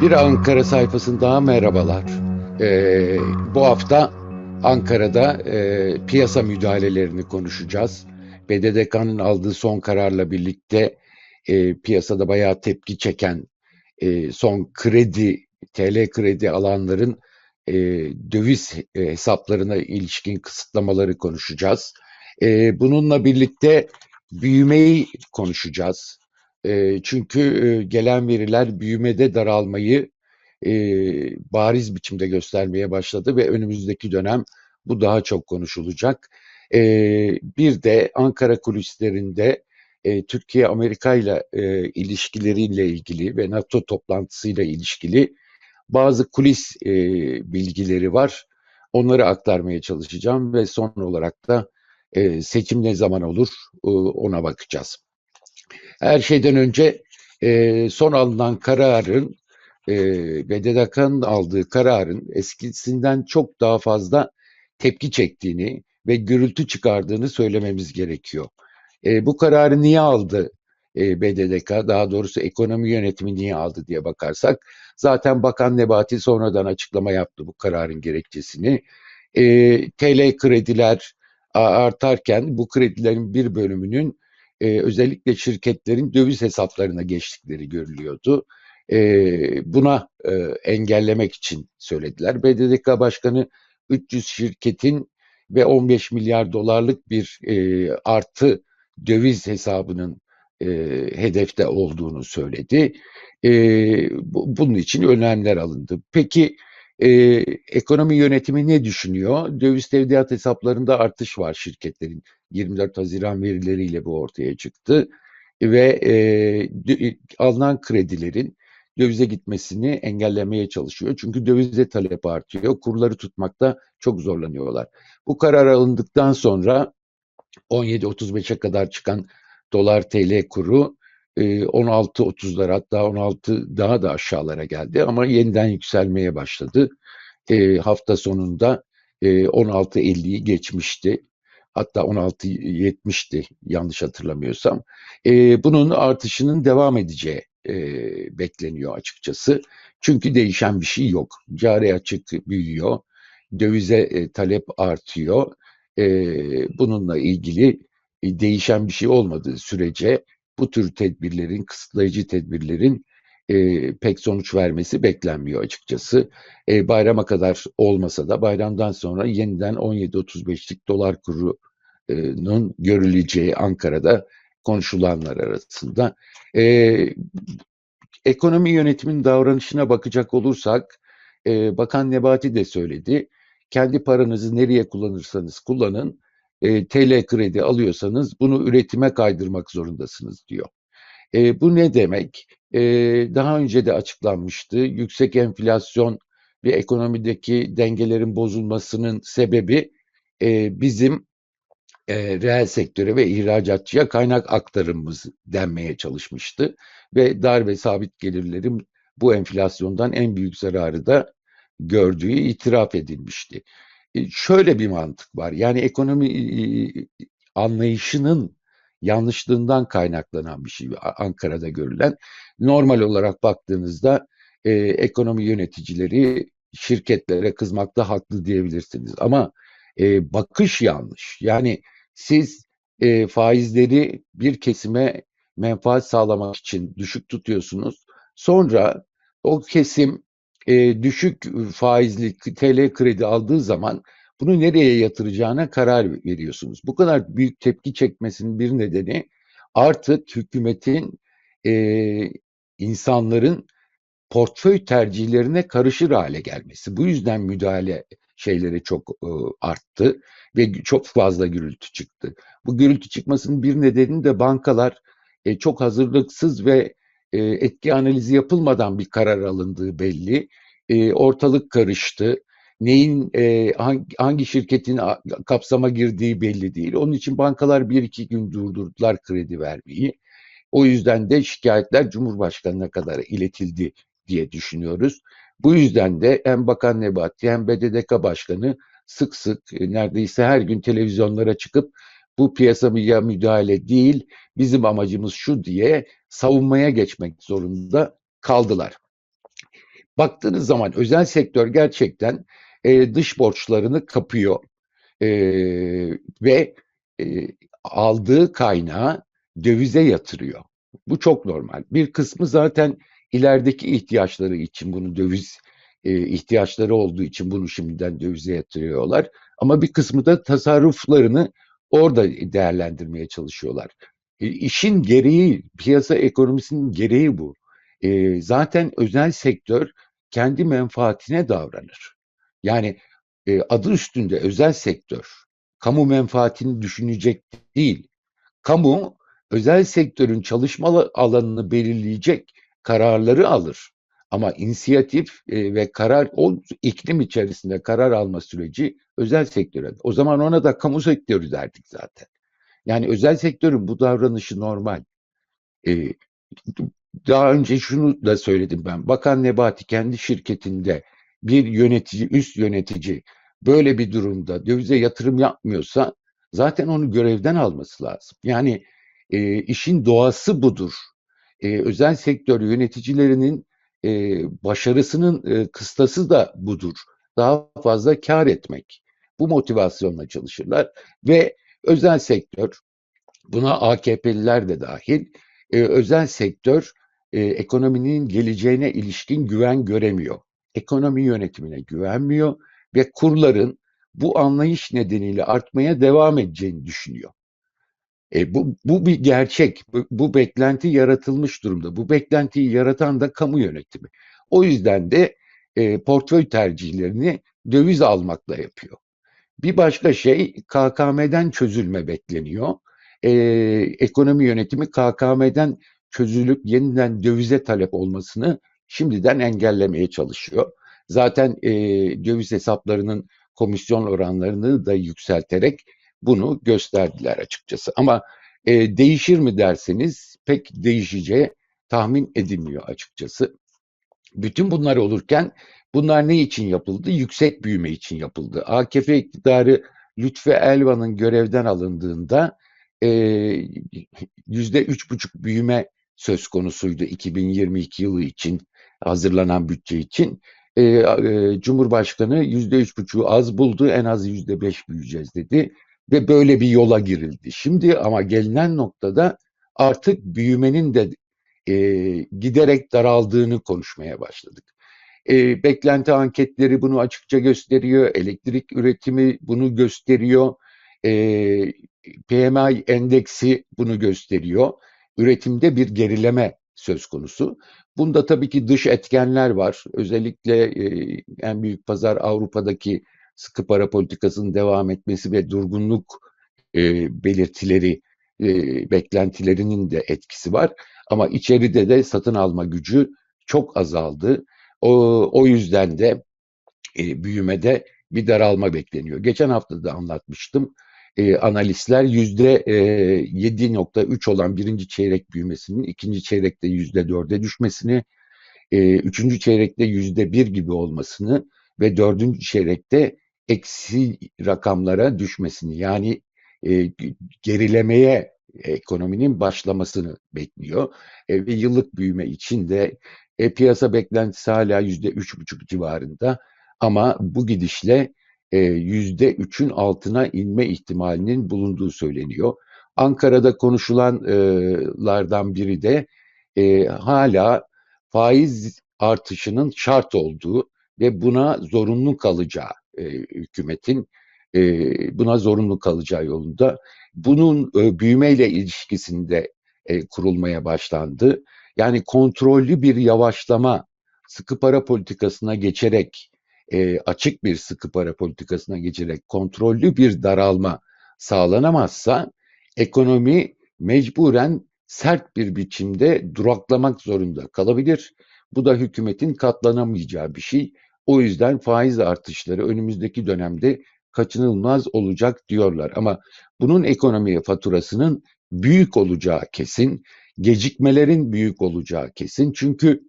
Bir Ankara sayfasında merhabalar. Ee, bu hafta Ankara'da e, piyasa müdahalelerini konuşacağız. BDDK'nın aldığı son kararla birlikte e, piyasada bayağı tepki çeken e, son kredi, TL kredi alanların e, döviz e, hesaplarına ilişkin kısıtlamaları konuşacağız. E, bununla birlikte büyümeyi konuşacağız. E, çünkü e, gelen veriler büyümede daralmayı e, bariz biçimde göstermeye başladı ve önümüzdeki dönem bu daha çok konuşulacak. E, bir de Ankara kulislerinde e, Türkiye Amerika ile e, ilişkileriyle ilgili ve NATO toplantısıyla ilişkili bazı kulis e, bilgileri var. Onları aktarmaya çalışacağım ve son olarak da e, seçim ne zaman olur e, ona bakacağız. Her şeyden önce e, son alınan kararın e, BDDK'nın aldığı kararın eskisinden çok daha fazla tepki çektiğini ve gürültü çıkardığını söylememiz gerekiyor. E, bu kararı niye aldı e, BDDK? Daha doğrusu ekonomi yönetimi niye aldı diye bakarsak zaten Bakan Nebati sonradan açıklama yaptı bu kararın gerekçesini. E, TL krediler artarken bu kredilerin bir bölümünün e, özellikle şirketlerin döviz hesaplarına geçtikleri görülüyordu. E, buna e, engellemek için söylediler. BDDK Başkanı 300 şirketin ve 15 milyar dolarlık bir e, artı döviz hesabının e, hedefte olduğunu söyledi. E, bu, bunun için önlemler alındı. Peki e, ekonomi yönetimi ne düşünüyor? Döviz tevdiat hesaplarında artış var şirketlerin. 24 Haziran verileriyle bu ortaya çıktı ve e, alınan kredilerin dövize gitmesini engellemeye çalışıyor. Çünkü dövize talep artıyor. Kurları tutmakta çok zorlanıyorlar. Bu karar alındıktan sonra 17.35'e kadar çıkan dolar TL kuru 16.30'lar hatta 16 daha da aşağılara geldi ama yeniden yükselmeye başladı. E, hafta sonunda e, 16.50'yi geçmişti. Hatta 16.70'ti yanlış hatırlamıyorsam. E, bunun artışının devam edeceği e, bekleniyor açıkçası. Çünkü değişen bir şey yok. Cari açık büyüyor. Dövize e, talep artıyor. E, bununla ilgili e, değişen bir şey olmadığı sürece bu tür tedbirlerin, kısıtlayıcı tedbirlerin e, pek sonuç vermesi beklenmiyor açıkçası. E, bayrama kadar olmasa da bayramdan sonra yeniden 17.35'lik dolar kurunun görüleceği Ankara'da konuşulanlar arasında. E, ekonomi yönetimin davranışına bakacak olursak, e, Bakan Nebati de söyledi. Kendi paranızı nereye kullanırsanız kullanın, e, TL kredi alıyorsanız bunu üretime kaydırmak zorundasınız diyor. E, bu ne demek? E, daha önce de açıklanmıştı. Yüksek enflasyon ve ekonomideki dengelerin bozulmasının sebebi e, bizim e, reel sektöre ve ihracatçıya kaynak aktarımımız denmeye çalışmıştı. Ve dar ve sabit gelirlerin bu enflasyondan en büyük zararı da gördüğü itiraf edilmişti. Şöyle bir mantık var. Yani ekonomi anlayışının yanlışlığından kaynaklanan bir şey Ankara'da görülen. Normal olarak baktığınızda e, ekonomi yöneticileri şirketlere kızmakta haklı diyebilirsiniz. Ama e, bakış yanlış. Yani siz e, faizleri bir kesime menfaat sağlamak için düşük tutuyorsunuz. Sonra o kesim e, düşük faizli TL kredi aldığı zaman bunu nereye yatıracağına karar veriyorsunuz. Bu kadar büyük tepki çekmesinin bir nedeni artık hükümetin e, insanların portföy tercihlerine karışır hale gelmesi. Bu yüzden müdahale şeyleri çok e, arttı ve çok fazla gürültü çıktı. Bu gürültü çıkmasının bir nedeni de bankalar e, çok hazırlıksız ve e, etki analizi yapılmadan bir karar alındığı belli. E, ortalık karıştı. Neyin e, hangi, hangi şirketin kapsama girdiği belli değil. Onun için bankalar bir iki gün durdurdular kredi vermeyi. O yüzden de şikayetler Cumhurbaşkanı'na kadar iletildi diye düşünüyoruz. Bu yüzden de hem Bakan Nebati hem BDDK Başkanı sık sık e, neredeyse her gün televizyonlara çıkıp bu piyasaya müdahale değil bizim amacımız şu diye savunmaya geçmek zorunda kaldılar. Baktığınız zaman özel sektör gerçekten e, dış borçlarını kapıyor e, ve e, aldığı kaynağı dövize yatırıyor. Bu çok normal. Bir kısmı zaten ilerideki ihtiyaçları için bunu döviz e, ihtiyaçları olduğu için bunu şimdiden dövize yatırıyorlar. Ama bir kısmı da tasarruflarını orada değerlendirmeye çalışıyorlar. E, işin gereği, piyasa ekonomisinin gereği bu. E, zaten özel sektör kendi menfaatine davranır. Yani e, adı üstünde özel sektör, kamu menfaatini düşünecek değil. Kamu özel sektörün çalışma alanını belirleyecek kararları alır. Ama inisiyatif e, ve karar o iklim içerisinde karar alma süreci özel sektöre. O zaman ona da kamu sektörü derdik zaten. Yani özel sektörün bu davranışı normal. E, daha önce şunu da söyledim ben. Bakan Nebati kendi şirketinde bir yönetici, üst yönetici böyle bir durumda dövize yatırım yapmıyorsa zaten onu görevden alması lazım. Yani e, işin doğası budur. E, özel sektör yöneticilerinin e, başarısının e, kıstası da budur. Daha fazla kar etmek. Bu motivasyonla çalışırlar ve özel sektör buna AKP'liler de dahil e, özel sektör e, ekonominin geleceğine ilişkin güven göremiyor. Ekonomi yönetimine güvenmiyor ve kurların bu anlayış nedeniyle artmaya devam edeceğini düşünüyor. E, bu, bu bir gerçek. Bu, bu beklenti yaratılmış durumda. Bu beklentiyi yaratan da kamu yönetimi. O yüzden de e, portföy tercihlerini döviz almakla yapıyor. Bir başka şey KKM'den çözülme bekleniyor. E, ekonomi yönetimi KKM'den çözülüp yeniden dövize talep olmasını şimdiden engellemeye çalışıyor. Zaten e, döviz hesaplarının komisyon oranlarını da yükselterek bunu gösterdiler açıkçası. Ama e, değişir mi derseniz pek değişeceği tahmin edilmiyor açıkçası. Bütün bunlar olurken bunlar ne için yapıldı? Yüksek büyüme için yapıldı. AKP iktidarı Lütfü Elvan'ın görevden alındığında e, yüzde üç buçuk büyüme söz konusuydu 2022 yılı için hazırlanan bütçe için. E, e, Cumhurbaşkanı yüzde üç buçuğu az buldu, en az yüzde beş büyüyeceğiz dedi ve böyle bir yola girildi. Şimdi ama gelinen noktada artık büyümenin de e, giderek daraldığını konuşmaya başladık. E, beklenti anketleri bunu açıkça gösteriyor, elektrik üretimi bunu gösteriyor, e, PMI endeksi bunu gösteriyor. Üretimde bir gerileme söz konusu. Bunda tabii ki dış etkenler var. Özellikle en büyük pazar Avrupa'daki sıkı para politikasının devam etmesi ve durgunluk belirtileri, beklentilerinin de etkisi var. Ama içeride de satın alma gücü çok azaldı. O, o yüzden de büyümede bir daralma bekleniyor. Geçen hafta da anlatmıştım. E, analistler yüzde e, 7.3 olan birinci çeyrek büyümesinin ikinci çeyrekte yüzde 4'e düşmesini, e, üçüncü çeyrekte yüzde 1 gibi olmasını ve dördüncü çeyrekte eksi rakamlara düşmesini yani e, gerilemeye ekonominin başlamasını bekliyor. E, ve yıllık büyüme için de e, piyasa beklentisi hala yüzde üç buçuk civarında ama bu gidişle yüzde üçün altına inme ihtimalinin bulunduğu söyleniyor. Ankara'da konuşulanlardan biri de e, hala faiz artışının şart olduğu ve buna zorunlu kalacağı e, hükümetin e, buna zorunlu kalacağı yolunda. Bunun e, büyümeyle ilişkisinde e, kurulmaya başlandı. Yani kontrollü bir yavaşlama sıkı para politikasına geçerek e, açık bir sıkı para politikasına geçerek kontrollü bir daralma sağlanamazsa ekonomi mecburen sert bir biçimde duraklamak zorunda kalabilir. Bu da hükümetin katlanamayacağı bir şey. O yüzden faiz artışları önümüzdeki dönemde kaçınılmaz olacak diyorlar. Ama bunun ekonomiye faturasının büyük olacağı kesin, gecikmelerin büyük olacağı kesin. Çünkü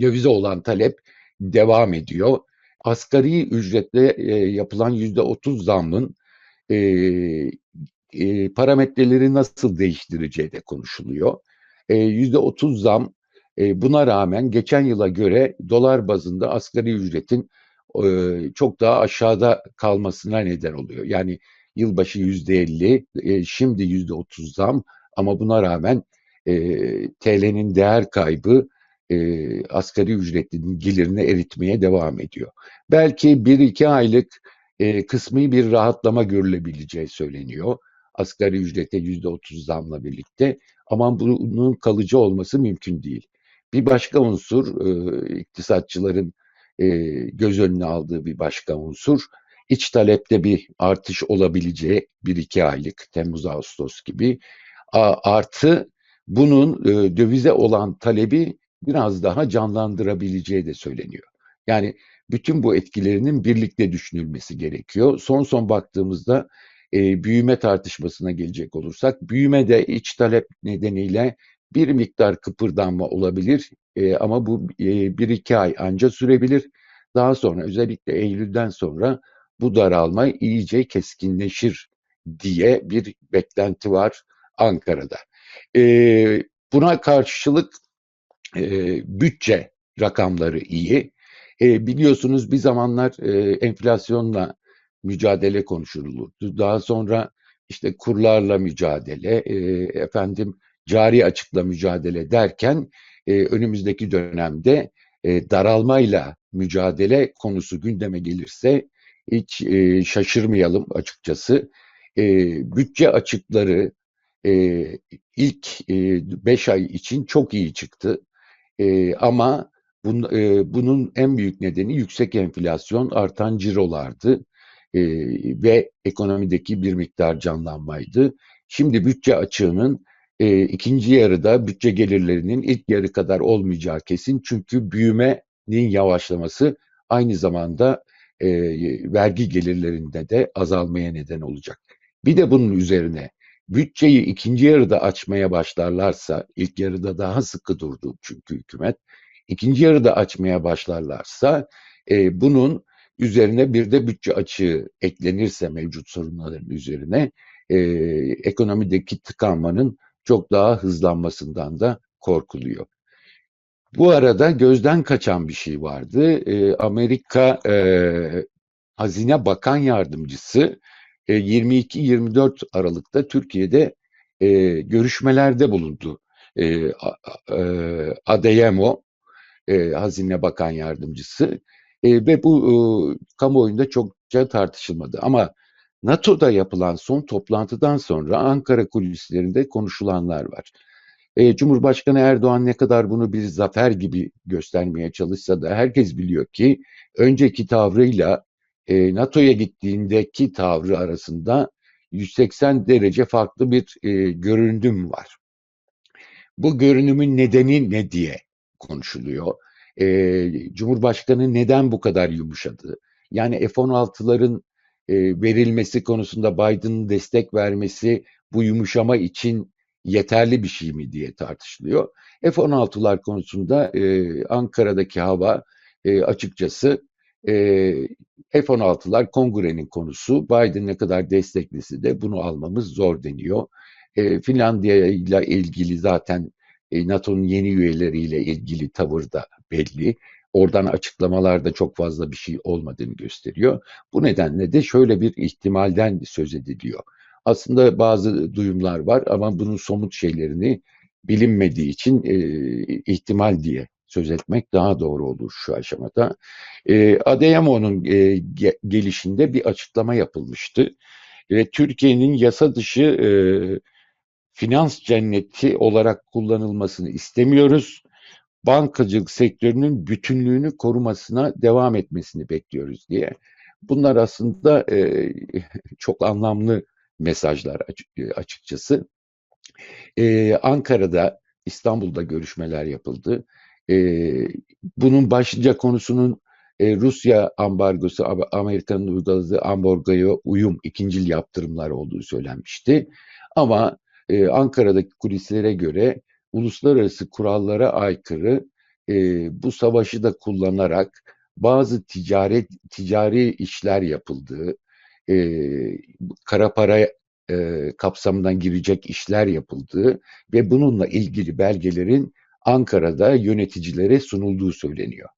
dövize olan talep devam ediyor. Asgari ücretle e, yapılan yüzde otuz zammın e, e, parametreleri nasıl değiştireceği de konuşuluyor. E, yüzde otuz zam e, buna rağmen geçen yıla göre dolar bazında asgari ücretin e, çok daha aşağıda kalmasına neden oluyor. Yani yılbaşı yüzde elli, e, şimdi yüzde otuz zam ama buna rağmen e, TL'nin değer kaybı e, asgari ücretlinin gelirini eritmeye devam ediyor. Belki bir iki aylık e, kısmi bir rahatlama görülebileceği söyleniyor. Asgari ücrete yüzde otuz zamla birlikte ama bunun kalıcı olması mümkün değil. Bir başka unsur e, iktisatçıların e, göz önüne aldığı bir başka unsur iç talepte bir artış olabileceği bir iki aylık Temmuz-Ağustos gibi A, artı bunun e, dövize olan talebi biraz daha canlandırabileceği de söyleniyor. Yani bütün bu etkilerinin birlikte düşünülmesi gerekiyor. Son son baktığımızda e, büyüme tartışmasına gelecek olursak, büyüme de iç talep nedeniyle bir miktar kıpırdanma olabilir e, ama bu e, bir iki ay anca sürebilir. Daha sonra özellikle Eylül'den sonra bu daralma iyice keskinleşir diye bir beklenti var Ankara'da. E, buna karşılık e, bütçe rakamları iyi. E, biliyorsunuz bir zamanlar e, enflasyonla mücadele konuşulurdu. Daha sonra işte kurlarla mücadele, e, efendim cari açıkla mücadele derken e, önümüzdeki dönemde e, daralmayla mücadele konusu gündeme gelirse hiç e, şaşırmayalım açıkçası. E, bütçe açıkları e, ilk 5 e, ay için çok iyi çıktı. E, ama bun, e, bunun en büyük nedeni yüksek enflasyon, artan cirolardı e, ve ekonomideki bir miktar canlanmaydı. Şimdi bütçe açığının e, ikinci yarıda bütçe gelirlerinin ilk yarı kadar olmayacağı kesin. Çünkü büyümenin yavaşlaması aynı zamanda e, vergi gelirlerinde de azalmaya neden olacak. Bir de bunun üzerine bütçeyi ikinci yarıda açmaya başlarlarsa, ilk yarıda daha sıkı durdu çünkü hükümet, ikinci yarıda açmaya başlarlarsa e, bunun üzerine bir de bütçe açığı eklenirse mevcut sorunların üzerine e, ekonomideki tıkanmanın çok daha hızlanmasından da korkuluyor. Bu arada gözden kaçan bir şey vardı. E, Amerika e, Hazine Bakan Yardımcısı 22-24 e, Aralık'ta Türkiye'de e, görüşmelerde bulundu. E, e, Adeyemo e, Hazine Bakan Yardımcısı e, ve bu e, kamuoyunda çokça tartışılmadı. Ama NATO'da yapılan son toplantıdan sonra Ankara kulislerinde konuşulanlar var. E, Cumhurbaşkanı Erdoğan ne kadar bunu bir zafer gibi göstermeye çalışsa da herkes biliyor ki önceki tavrıyla e, NATO'ya gittiğindeki tavrı arasında 180 derece farklı bir e, görünüm var. Bu görünümün nedeni ne diye konuşuluyor. E, Cumhurbaşkanı neden bu kadar yumuşadı? Yani F-16'ların e, verilmesi konusunda Biden'ın destek vermesi bu yumuşama için yeterli bir şey mi diye tartışılıyor. F-16'lar konusunda e, Ankara'daki hava e, açıkçası F-16'lar kongrenin konusu. Biden ne kadar desteklisi de bunu almamız zor deniyor. E, Finlandiya ile ilgili zaten e, NATO'nun yeni üyeleriyle ilgili tavır da belli. Oradan açıklamalarda çok fazla bir şey olmadığını gösteriyor. Bu nedenle de şöyle bir ihtimalden söz ediliyor. Aslında bazı duyumlar var ama bunun somut şeylerini bilinmediği için e, ihtimal diye söz etmek daha doğru olur şu aşamada. E, Adeyamo'nun e, ge, gelişinde bir açıklama yapılmıştı. Ve Türkiye'nin yasa dışı e, finans cenneti olarak kullanılmasını istemiyoruz. Bankacılık sektörünün bütünlüğünü korumasına devam etmesini bekliyoruz diye. Bunlar aslında e, çok anlamlı mesajlar açıkçası. Ee, Ankara'da, İstanbul'da görüşmeler yapıldı. Ee, bunun başlıca konusunun e, Rusya ambargosu, Amerika'nın uyguladığı ambargoya uyum, ikincil yaptırımlar olduğu söylenmişti. Ama e, Ankara'daki kulislere göre uluslararası kurallara aykırı e, bu savaşı da kullanarak bazı ticaret ticari işler yapıldığı, e, kara para e, kapsamından girecek işler yapıldığı ve bununla ilgili belgelerin Ankara'da yöneticilere sunulduğu söyleniyor.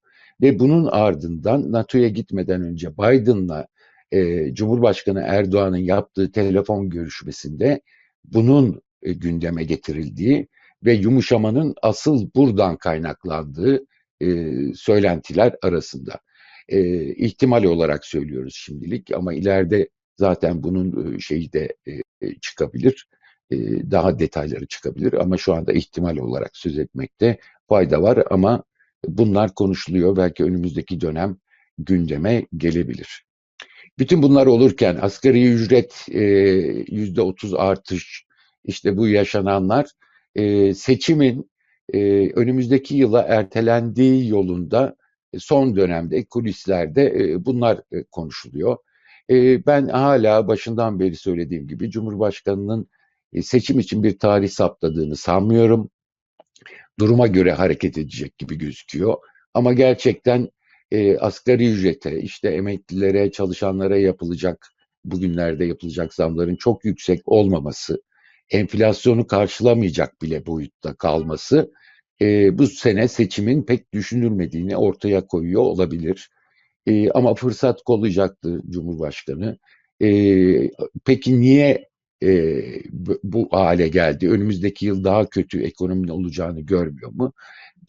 Ve bunun ardından NATO'ya gitmeden önce Biden'la e, Cumhurbaşkanı Erdoğan'ın yaptığı telefon görüşmesinde bunun e, gündeme getirildiği ve yumuşamanın asıl buradan kaynaklandığı e, söylentiler arasında. E, ihtimal olarak söylüyoruz şimdilik ama ileride zaten bunun e, şeyi de e, çıkabilir. Daha detayları çıkabilir ama şu anda ihtimal olarak söz etmekte fayda var ama bunlar konuşuluyor. Belki önümüzdeki dönem gündeme gelebilir. Bütün bunlar olurken asgari ücret yüzde otuz artış, işte bu yaşananlar seçimin önümüzdeki yıla ertelendiği yolunda son dönemde kulislerde bunlar konuşuluyor. Ben hala başından beri söylediğim gibi Cumhurbaşkanı'nın seçim için bir tarih saptadığını sanmıyorum. Duruma göre hareket edecek gibi gözüküyor. Ama gerçekten e, asgari ücrete, işte emeklilere, çalışanlara yapılacak, bugünlerde yapılacak zamların çok yüksek olmaması, enflasyonu karşılamayacak bile boyutta kalması e, bu sene seçimin pek düşünülmediğini ortaya koyuyor olabilir. E, ama fırsat kollayacaktı Cumhurbaşkanı. E, peki niye e, bu hale geldi? Önümüzdeki yıl daha kötü ekonominin olacağını görmüyor mu?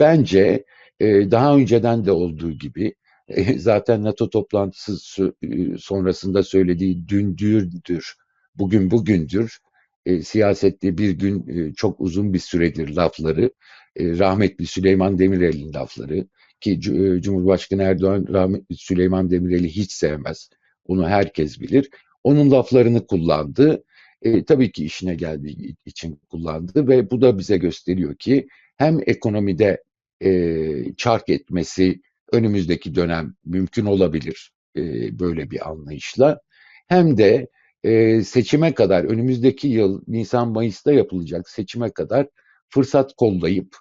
Bence e, daha önceden de olduğu gibi e, zaten NATO toplantısı sonrasında söylediği dündürdür, bugün bugündür e, siyasette bir gün e, çok uzun bir süredir lafları, e, rahmetli Süleyman Demirel'in lafları ki Cumhurbaşkanı Erdoğan rahmetli Süleyman Demirel'i hiç sevmez. Onu herkes bilir. Onun laflarını kullandı. E, tabii ki işine geldiği için kullandı ve bu da bize gösteriyor ki hem ekonomide e, çark etmesi önümüzdeki dönem mümkün olabilir e, böyle bir anlayışla hem de e, seçime kadar önümüzdeki yıl Nisan-Mayıs'ta yapılacak seçime kadar fırsat kollayıp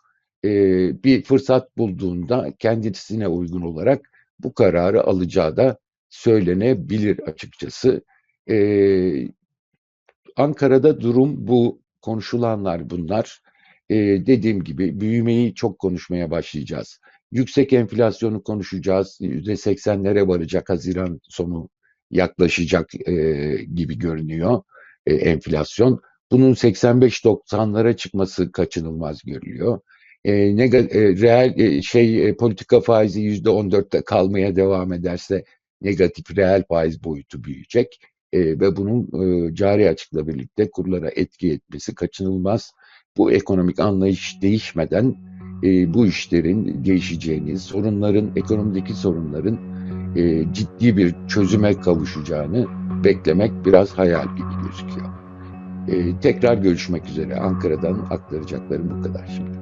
e, bir fırsat bulduğunda kendisine uygun olarak bu kararı alacağı da söylenebilir açıkçası. E, Ankara'da durum bu, konuşulanlar bunlar. E, dediğim gibi büyümeyi çok konuşmaya başlayacağız. Yüksek enflasyonu konuşacağız. %80'lere varacak Haziran sonu yaklaşacak e, gibi görünüyor e, enflasyon. Bunun 85-90'lara çıkması kaçınılmaz görülüyor. E, neg- e, reel e, şey e, politika faizi %14'te kalmaya devam ederse negatif reel faiz boyutu büyüyecek e, ve bunun e, cari açıkla birlikte kurlara etki etmesi kaçınılmaz. Bu ekonomik anlayış değişmeden e, bu işlerin değişeceğini, sorunların, ekonomideki sorunların e, ciddi bir çözüme kavuşacağını beklemek biraz hayal gibi gözüküyor. E, tekrar görüşmek üzere. Ankara'dan aktaracaklarım bu kadar şimdi.